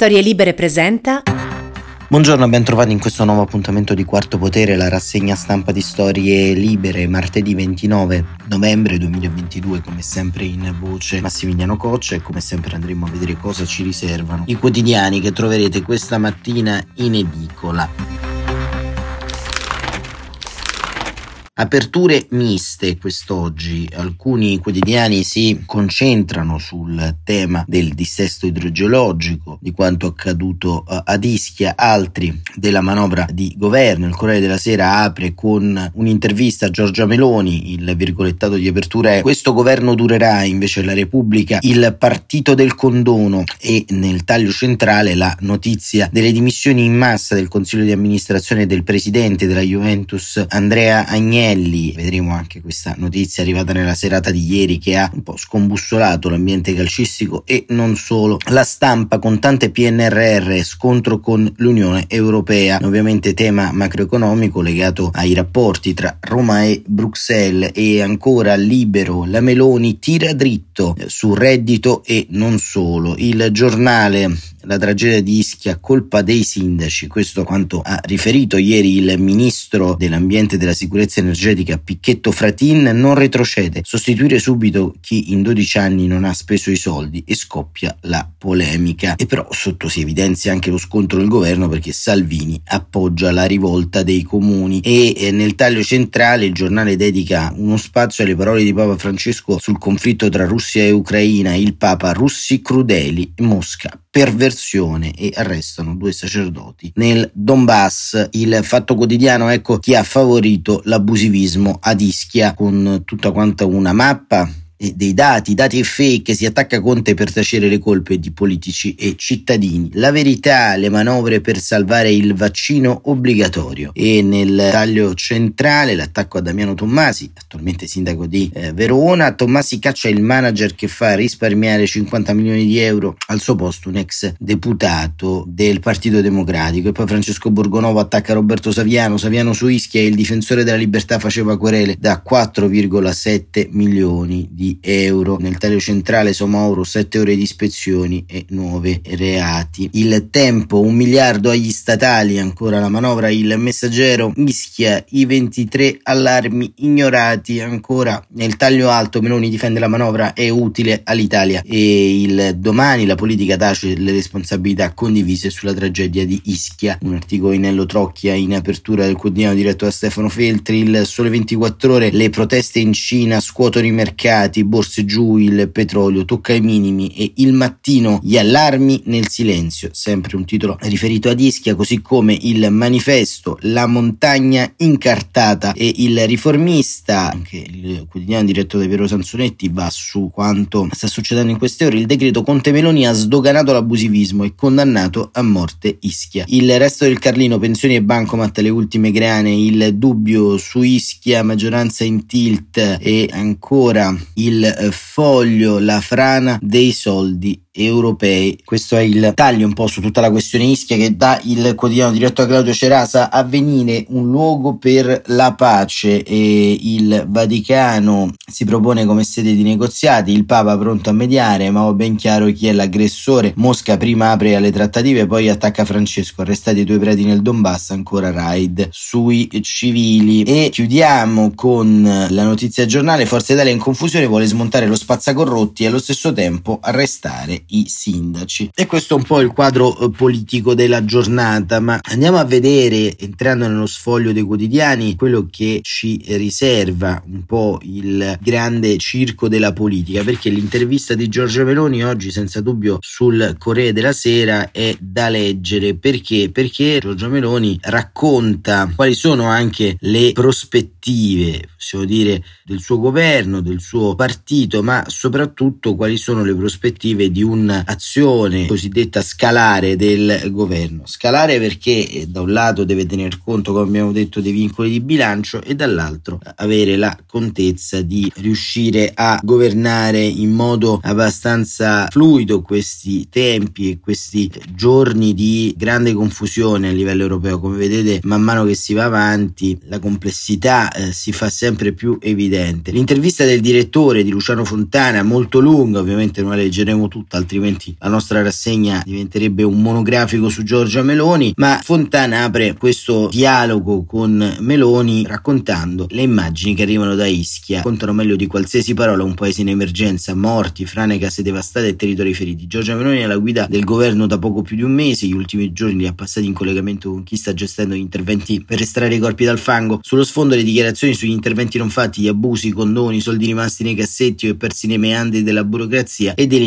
Storie Libere presenta. Buongiorno, ben trovati in questo nuovo appuntamento di Quarto Potere, la rassegna stampa di Storie Libere, martedì 29 novembre 2022, come sempre in voce Massimiliano Coccia e come sempre andremo a vedere cosa ci riservano i quotidiani che troverete questa mattina in edicola. Aperture miste quest'oggi, alcuni quotidiani si concentrano sul tema del dissesto idrogeologico, di quanto accaduto eh, ad Ischia, altri della manovra di governo. Il Corriere della Sera apre con un'intervista a Giorgia Meloni, il virgolettato di apertura è questo governo durerà, invece la Repubblica il partito del condono e nel taglio centrale la notizia delle dimissioni in massa del Consiglio di amministrazione del presidente della Juventus Andrea Agnelli Agnelli, vedremo anche questa notizia arrivata nella serata di ieri che ha un po' scombussolato l'ambiente calcistico e non solo. La stampa con tante PNRR, scontro con l'Unione Europea, ovviamente tema macroeconomico legato ai rapporti tra Roma e Bruxelles e ancora libero, la Meloni tira dritto su reddito e non solo. Il giornale la tragedia di Ischia colpa dei sindaci, questo quanto ha riferito ieri il ministro dell'ambiente e della sicurezza energetica Picchetto Fratin, non retrocede, sostituire subito chi in 12 anni non ha speso i soldi e scoppia la polemica. E però sotto si evidenzia anche lo scontro del governo perché Salvini appoggia la rivolta dei comuni. E eh, nel taglio centrale il giornale dedica uno spazio alle parole di Papa Francesco sul conflitto tra Russia e Ucraina, il Papa russi crudeli, Mosca perversione e arrestano due sacerdoti nel Donbass. Il fatto quotidiano ecco chi ha favorito l'abusivismo ad Ischia con tutta quanta una mappa dei dati, dati fake, si attacca Conte per tacere le colpe di politici e cittadini. La verità, le manovre per salvare il vaccino obbligatorio. E nel taglio centrale l'attacco a Damiano Tommasi, attualmente sindaco di eh, Verona. Tommasi caccia il manager che fa risparmiare 50 milioni di euro al suo posto un ex deputato del Partito Democratico. E poi Francesco Borgonovo attacca Roberto Saviano. Saviano su Ischia, il difensore della libertà faceva querele da 4,7 milioni di euro. Nel taglio centrale Somauro 7 ore di ispezioni e 9 reati. Il tempo, un miliardo agli statali, ancora la manovra, il messaggero Ischia, i 23 allarmi ignorati, ancora nel taglio alto Meloni difende la manovra, è utile all'Italia e il domani la politica tace le responsabilità condivise sulla tragedia di Ischia. Un articolo in Nello Trocchia in apertura del quotidiano diretto da Stefano Feltri, il sole 24 ore, le proteste in Cina scuotono i mercati mercati, borse giù, il petrolio tocca i minimi e il mattino gli allarmi nel silenzio, sempre un titolo riferito ad Ischia, così come il manifesto, la montagna incartata e il riformista, anche il quotidiano diretto da Piero Sansonetti va su quanto sta succedendo in queste ore, il decreto Conte Meloni ha sdoganato l'abusivismo e condannato a morte Ischia. Il resto del Carlino, pensioni e bancomat, le ultime grane, il dubbio su Ischia, maggioranza in tilt e ancora il eh, foglio, la frana dei soldi europei. Questo è il taglio un po' su tutta la questione Ischia che dà il quotidiano diretto a Claudio Cerasa a venire un luogo per la pace e il Vaticano si propone come sede di negoziati, il Papa pronto a mediare, ma ho ben chiaro chi è l'aggressore. Mosca prima apre alle trattative, poi attacca Francesco, arrestati i due preti nel Donbass, ancora raid sui civili. E chiudiamo con la notizia giornale, Forza Italia in confusione vuole smontare lo spazzacorrotti e allo stesso tempo arrestare i sindaci. E questo è un po' il quadro eh, politico della giornata, ma andiamo a vedere, entrando nello sfoglio dei quotidiani, quello che ci riserva un po' il grande circo della politica, perché l'intervista di Giorgio Meloni oggi senza dubbio sul Corriere della Sera è da leggere, perché? Perché Giorgio Meloni racconta quali sono anche le prospettive, possiamo dire, del suo governo, del suo partito, ma soprattutto quali sono le prospettive di un un'azione cosiddetta scalare del governo. Scalare perché eh, da un lato deve tener conto, come abbiamo detto, dei vincoli di bilancio e dall'altro avere la contezza di riuscire a governare in modo abbastanza fluido questi tempi e questi giorni di grande confusione a livello europeo. Come vedete, man mano che si va avanti, la complessità eh, si fa sempre più evidente. L'intervista del direttore di Luciano Fontana, molto lunga, ovviamente non la leggeremo tutta, altrimenti la nostra rassegna diventerebbe un monografico su Giorgia Meloni, ma Fontana apre questo dialogo con Meloni raccontando le immagini che arrivano da Ischia, contano meglio di qualsiasi parola un paese in emergenza, morti, frane, case devastate e territori feriti. Giorgia Meloni è alla guida del governo da poco più di un mese, gli ultimi giorni li ha passati in collegamento con chi sta gestendo gli interventi per estrarre i corpi dal fango. Sullo sfondo le dichiarazioni sugli interventi non fatti, gli abusi, i condoni, i soldi rimasti nei cassetti o persi nei meandri della burocrazia e delle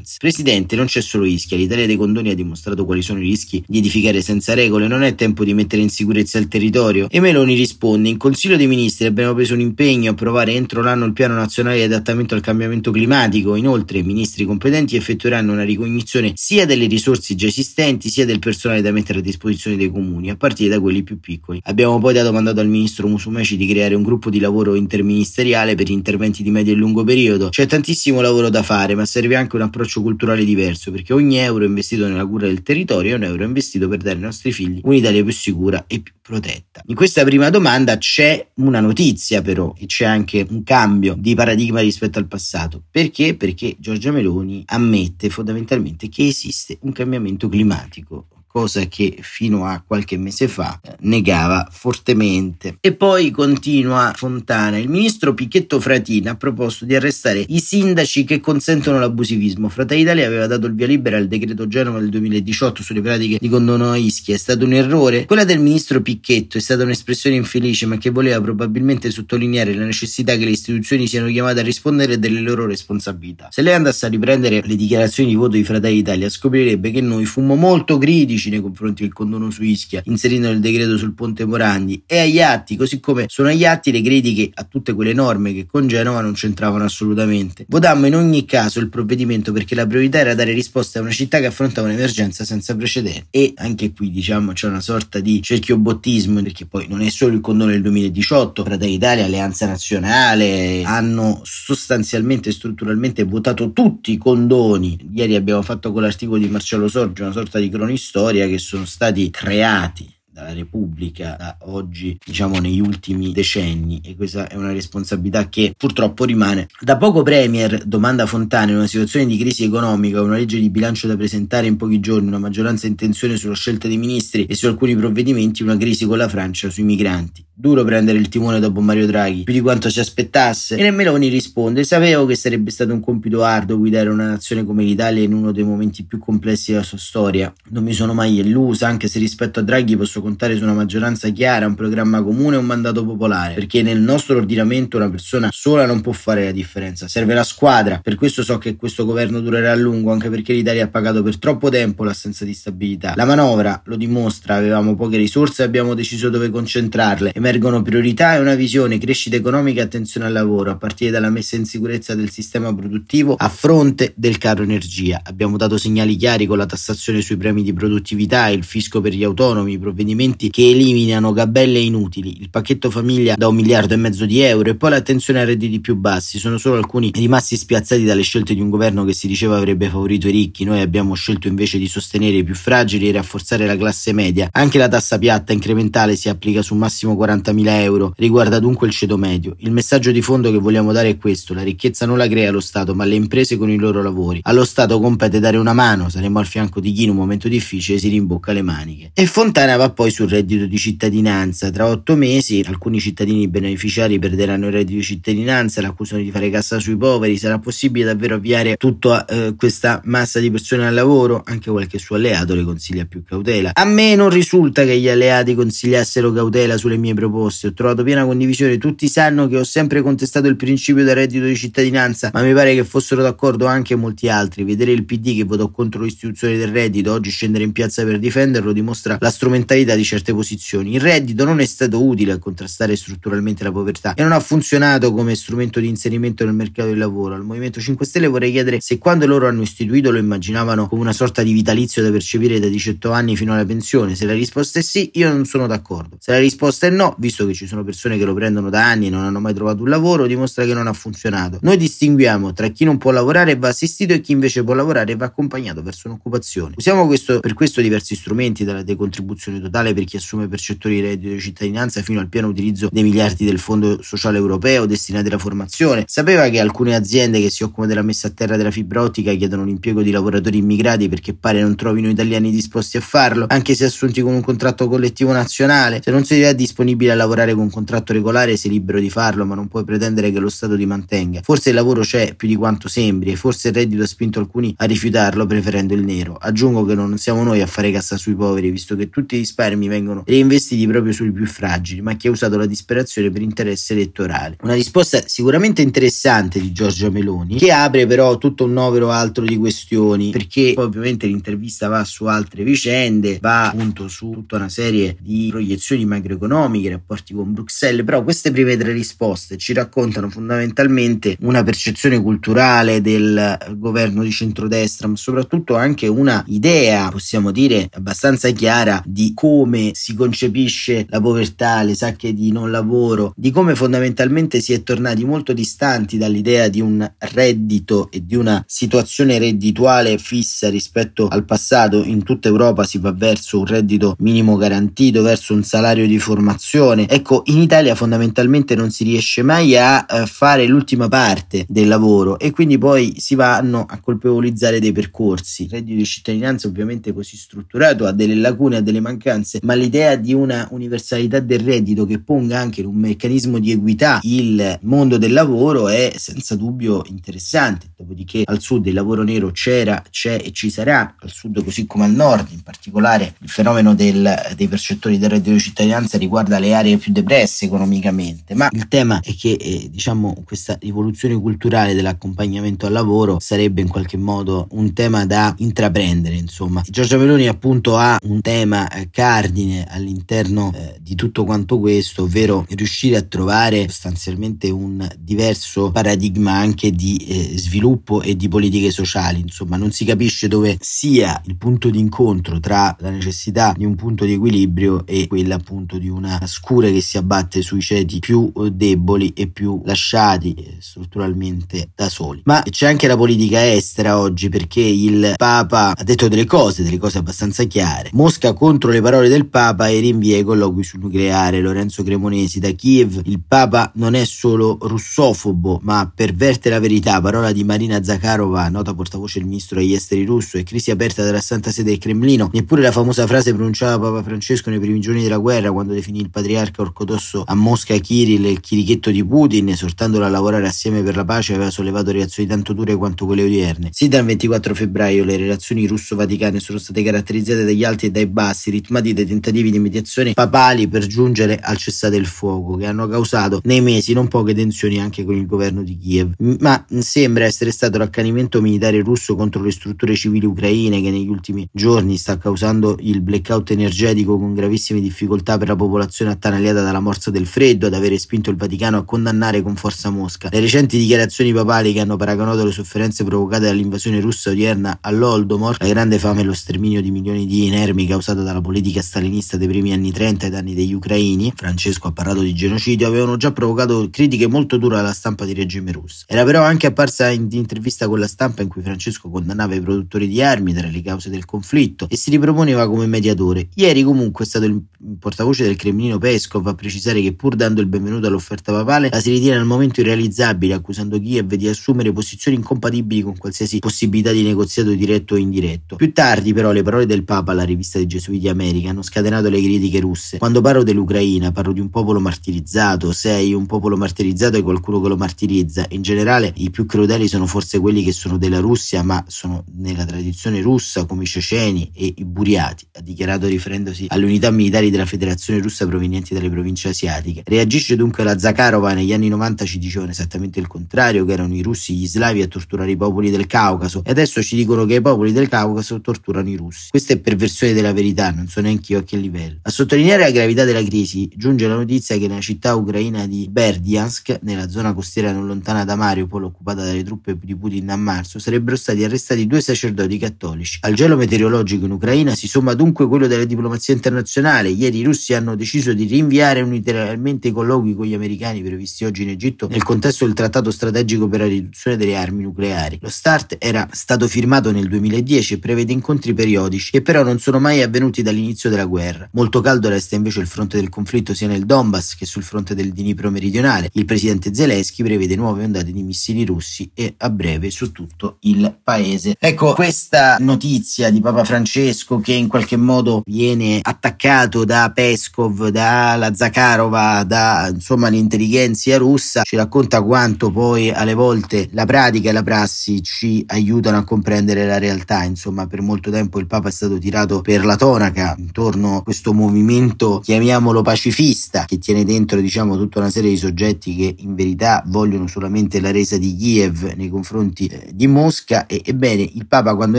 inefficienze. Presidente, non c'è solo Ischia, l'Italia dei condoni ha dimostrato quali sono i rischi di edificare senza regole, non è tempo di mettere in sicurezza il territorio. E Meloni risponde, in Consiglio dei Ministri abbiamo preso un impegno a approvare entro l'anno il piano nazionale di adattamento al cambiamento climatico, inoltre i ministri competenti effettueranno una ricognizione sia delle risorse già esistenti sia del personale da mettere a disposizione dei comuni, a partire da quelli più piccoli. Abbiamo poi dato mandato al ministro Musumeci di creare un gruppo di lavoro interministeriale per interventi di medio e lungo periodo. C'è tantissimo lavoro da fare, ma serve anche un approccio culturale diverso, perché ogni euro investito nella cura del territorio è un euro investito per dare ai nostri figli un'Italia più sicura e più protetta. In questa prima domanda c'è una notizia però e c'è anche un cambio di paradigma rispetto al passato. Perché? Perché Giorgia Meloni ammette fondamentalmente che esiste un cambiamento climatico cosa che fino a qualche mese fa eh, negava fortemente. E poi continua Fontana, il ministro Picchetto Fratina ha proposto di arrestare i sindaci che consentono l'abusivismo. Fratelli Italia aveva dato il via libera al decreto Genova del 2018 sulle pratiche di condono a Ischia, è stato un errore. Quella del ministro Picchetto è stata un'espressione infelice ma che voleva probabilmente sottolineare la necessità che le istituzioni siano chiamate a rispondere delle loro responsabilità. Se lei andasse a riprendere le dichiarazioni di voto di Fratelli Italia scoprirebbe che noi fummo molto critici critici nei confronti del condono su Ischia inserito nel decreto sul ponte Morandi e agli atti, così come sono agli atti le critiche a tutte quelle norme che con Genova non c'entravano assolutamente. Votammo in ogni caso il provvedimento perché la priorità era dare risposta a una città che affrontava un'emergenza senza precedenti e anche qui diciamo c'è una sorta di cerchiobottismo perché poi non è solo il condono del 2018, Fratelli Italia, Alleanza Nazionale hanno sostanzialmente e strutturalmente votato tutti i condoni. Ieri abbiamo fatto con l'articolo di Marcello Sorge una sorta di cronistoria storia che sono stati creati dalla Repubblica da oggi, diciamo negli ultimi decenni e questa è una responsabilità che purtroppo rimane. Da poco Premier domanda Fontana in una situazione di crisi economica, una legge di bilancio da presentare in pochi giorni, una maggioranza in tensione sulla scelta dei ministri e su alcuni provvedimenti, una crisi con la Francia sui migranti. Duro prendere il timone dopo Mario Draghi, più di quanto si aspettasse. E Meloni risponde: Sapevo che sarebbe stato un compito arduo guidare una nazione come l'Italia in uno dei momenti più complessi della sua storia. Non mi sono mai illusa, anche se rispetto a Draghi posso contare su una maggioranza chiara, un programma comune e un mandato popolare. Perché nel nostro ordinamento una persona sola non può fare la differenza, serve la squadra. Per questo so che questo governo durerà a lungo, anche perché l'Italia ha pagato per troppo tempo l'assenza di stabilità. La manovra lo dimostra, avevamo poche risorse e abbiamo deciso dove concentrarle emergono priorità e una visione crescita economica e attenzione al lavoro, a partire dalla messa in sicurezza del sistema produttivo a fronte del caro energia. Abbiamo dato segnali chiari con la tassazione sui premi di produttività, il fisco per gli autonomi, i provvedimenti che eliminano gabelle inutili, il pacchetto famiglia da un miliardo e mezzo di euro e poi l'attenzione ai redditi più bassi. Sono solo alcuni rimasti spiazzati dalle scelte di un governo che si diceva avrebbe favorito i ricchi. Noi abbiamo scelto invece di sostenere i più fragili e rafforzare la classe media. Anche la tassa piatta incrementale si applica su massimo 40 40.000 euro riguarda dunque il ceto medio. Il messaggio di fondo che vogliamo dare è questo: la ricchezza non la crea lo Stato, ma le imprese con i loro lavori. Allo Stato compete dare una mano, saremo al fianco di chi in un momento difficile si rimbocca le maniche. E Fontana va poi sul reddito di cittadinanza. Tra otto mesi alcuni cittadini beneficiari perderanno il reddito di cittadinanza, l'accusano di fare cassa sui poveri. Sarà possibile davvero avviare tutta eh, questa massa di persone al lavoro? Anche qualche suo alleato le consiglia più cautela. A me non risulta che gli alleati consigliassero cautela sulle mie proposte ho trovato piena condivisione, tutti sanno che ho sempre contestato il principio del reddito di cittadinanza, ma mi pare che fossero d'accordo anche molti altri. Vedere il PD che votò contro l'istituzione del reddito, oggi scendere in piazza per difenderlo, dimostra la strumentalità di certe posizioni. Il reddito non è stato utile a contrastare strutturalmente la povertà e non ha funzionato come strumento di inserimento nel mercato del lavoro. Al Movimento 5 Stelle vorrei chiedere se quando loro hanno istituito lo immaginavano come una sorta di vitalizio da percepire da 18 anni fino alla pensione. Se la risposta è sì, io non sono d'accordo. Se la risposta è no, visto che ci sono persone che lo prendono da anni e non hanno mai trovato un lavoro, dimostra che non ha funzionato. Noi distinguiamo tra chi non può lavorare e va assistito e chi invece può lavorare e va accompagnato verso un'occupazione. Usiamo questo, per questo diversi strumenti, dalla decontribuzione totale per chi assume percettori di reddito di cittadinanza fino al pieno utilizzo dei miliardi del Fondo Sociale Europeo destinati alla formazione. Sapeva che alcune aziende che si occupano della messa a terra della fibra ottica chiedono l'impiego di lavoratori immigrati perché pare non trovino italiani disposti a farlo, anche se assunti con un contratto collettivo nazionale. Se non si è disponibile a lavorare con contratto regolare sei libero di farlo, ma non puoi pretendere che lo Stato ti mantenga. Forse il lavoro c'è più di quanto sembri e forse il reddito ha spinto alcuni a rifiutarlo preferendo il nero. Aggiungo che non siamo noi a fare cassa sui poveri, visto che tutti i risparmi vengono reinvestiti proprio sui più fragili, ma chi ha usato la disperazione per interesse elettorale. Una risposta sicuramente interessante di Giorgia Meloni, che apre però tutto un novero altro di questioni, perché poi ovviamente l'intervista va su altre vicende, va appunto su tutta una serie di proiezioni macroeconomiche, rapporti con Bruxelles, però queste prime tre risposte ci raccontano fondamentalmente una percezione culturale del governo di centrodestra, ma soprattutto anche una idea, possiamo dire, abbastanza chiara di come si concepisce la povertà, le sacche di non lavoro, di come fondamentalmente si è tornati molto distanti dall'idea di un reddito e di una situazione reddituale fissa rispetto al passato. In tutta Europa si va verso un reddito minimo garantito, verso un salario di formazione. Ecco, in Italia fondamentalmente non si riesce mai a eh, fare l'ultima parte del lavoro e quindi poi si vanno a colpevolizzare dei percorsi. Il reddito di cittadinanza ovviamente così strutturato ha delle lacune, ha delle mancanze, ma l'idea di una universalità del reddito che ponga anche un meccanismo di equità il mondo del lavoro è senza dubbio interessante. Dopodiché al sud il lavoro nero c'era, c'è e ci sarà, al sud così come al nord, in particolare il fenomeno del, dei percettori del reddito di cittadinanza riguarda le aree più depresse economicamente, ma il tema è che eh, diciamo questa rivoluzione culturale dell'accompagnamento al lavoro sarebbe in qualche modo un tema da intraprendere, insomma. Giorgia Meloni appunto ha un tema eh, cardine all'interno eh, di tutto quanto questo, ovvero riuscire a trovare sostanzialmente un diverso paradigma anche di eh, sviluppo e di politiche sociali, insomma, non si capisce dove sia il punto di incontro tra la necessità di un punto di equilibrio e quella appunto di una scure che si abbatte sui ceti più eh, deboli e più lasciati eh, strutturalmente da soli. Ma c'è anche la politica estera oggi perché il Papa ha detto delle cose, delle cose abbastanza chiare. Mosca contro le parole del Papa e rinvia i colloqui sul nucleare. Lorenzo Cremonesi da Kiev. Il Papa non è solo russofobo, ma perverte la verità. Parola di Marina Zakharova, nota portavoce del ministro degli esteri russo, e crisi aperta dalla Santa Sede del Cremlino. Neppure la famosa frase pronunciata da Papa Francesco nei primi giorni della guerra, quando definì il patriarca ortodosso a Mosca Kirill il chirichetto di Putin, esortandolo a lavorare assieme per la pace, aveva sollevato reazioni tanto dure quanto quelle odierne. Sì, dal 24 febbraio le relazioni russo-vaticane sono state caratterizzate dagli alti e dai bassi, ritmati dai tentativi di mediazione papali per giungere al cessate il fuoco, che hanno causato nei mesi non poche tensioni anche con il governo di Kiev. Ma sembra essere stato l'accanimento militare russo contro le strutture civili ucraine che negli ultimi giorni sta causando il blackout energetico con gravissime difficoltà per la popolazione attanagliata dalla morsa del freddo ad avere spinto il Vaticano a condannare con forza Mosca. Le recenti dichiarazioni papali che hanno paragonato le sofferenze provocate dall'invasione russa odierna all'Oldomor, la grande fame e lo sterminio di milioni di inermi causato dalla politica stalinista dei primi anni 30 ai danni degli ucraini, Francesco ha parlato di genocidio, avevano già provocato critiche molto dure alla stampa di regime russo. Era però anche apparsa in intervista con la stampa in cui Francesco condannava i produttori di armi tra le cause del conflitto e si riproponeva come mediatore. Ieri comunque è stato il portavoce del Cremlino Peskov a precisare che pur dando il benvenuto all'offerta papale la si ritiene al momento irrealizzabile, accusando Kiev di assumere posizioni incompatibili con qualsiasi possibilità di negoziato diretto o indiretto. Più tardi però le parole del Papa alla rivista dei Gesuiti America hanno scatenato le critiche russe. Quando parlo dell'Ucraina parlo di un popolo martirizzato, sei un popolo martirizzato e qualcuno che lo martirizza. In generale i più crudeli sono forse quelli che sono della Russia ma sono nella tradizione russa come i ceceni e i buriati, ha dichiarato riferendosi alle unità militari della federazione russa provenienti dalle province asiatiche. Reagisce dunque la Zakharova negli anni 90 ci dicevano esattamente il contrario, che erano i russi gli slavi a torturare i popoli del Caucaso e adesso ci dicono che i popoli del Caucaso torturano i russi. Questa è perversione della verità, non so neanche io a che livello. A sottolineare la gravità della crisi giunge la notizia che nella città ucraina di Berdiansk, nella zona costiera non lontana da Mariupol occupata dalle truppe di Putin a marzo, sarebbero stati arrestati due sacerdoti cattolici. Al gelo meteorologico in Ucraina si somma dunque quello della diplomazia internazionale. Ieri i russi hanno deciso di di rinviare unilateralmente i colloqui con gli americani previsti oggi in Egitto nel contesto del trattato strategico per la riduzione delle armi nucleari. Lo START era stato firmato nel 2010 e prevede incontri periodici che però non sono mai avvenuti dall'inizio della guerra. Molto caldo resta invece il fronte del conflitto sia nel Donbass che sul fronte del Dnipro meridionale. Il presidente Zelensky prevede nuove ondate di missili russi e a breve su tutto il paese. Ecco, questa notizia di Papa Francesco che in qualche modo viene attaccato da Peskov, dalla Zakharova, da insomma l'intelligenza russa, ci racconta quanto poi alle volte la pratica e la prassi ci aiutano a comprendere la realtà. Insomma, per molto tempo il Papa è stato tirato per la tonaca intorno a questo movimento, chiamiamolo pacifista, che tiene dentro diciamo tutta una serie di soggetti che in verità vogliono solamente la resa di Kiev nei confronti eh, di Mosca e ebbene il Papa quando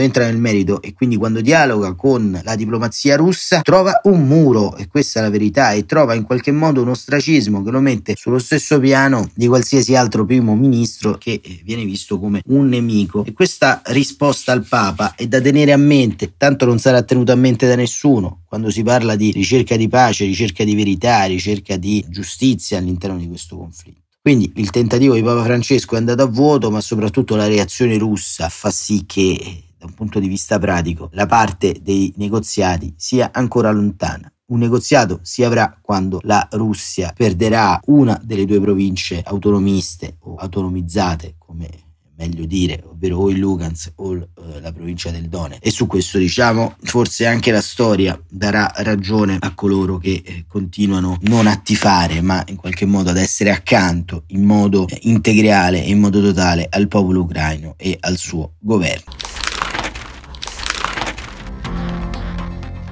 entra nel merito e quindi quando dialoga con la diplomazia russa trova un muro e questa è la verità e trova in qualche modo un ostracismo che lo mette sullo stesso piano di qualsiasi altro primo ministro che eh, viene visto come un nemico. E questa risposta al Papa è da tenere a mente. Tanto non sarà tenuta a mente da nessuno. Quando si parla di ricerca di pace ricerca di verità ricerca di giustizia all'interno di questo conflitto. Quindi il tentativo di Papa Francesco è andato a vuoto, ma soprattutto la reazione russa fa sì che, da un punto di vista pratico, la parte dei negoziati sia ancora lontana. Un negoziato si avrà quando la Russia perderà una delle due province autonomiste o autonomizzate, come meglio dire, ovvero o il Lugansk o eh, la provincia del Done. E su questo diciamo forse anche la storia darà ragione a coloro che eh, continuano non a tifare ma in qualche modo ad essere accanto in modo eh, integrale e in modo totale al popolo ucraino e al suo governo.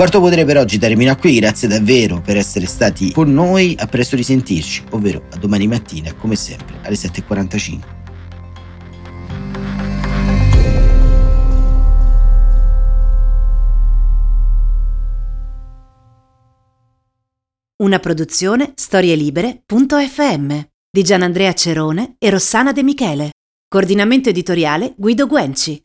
Quarto potere per oggi termina qui, grazie davvero per essere stati con noi, a presto risentirci, ovvero a domani mattina come sempre alle 7.45. Una produzione storielibere.fm di Gianandrea Cerone e Rossana De Michele. Coordinamento editoriale Guido Guenci.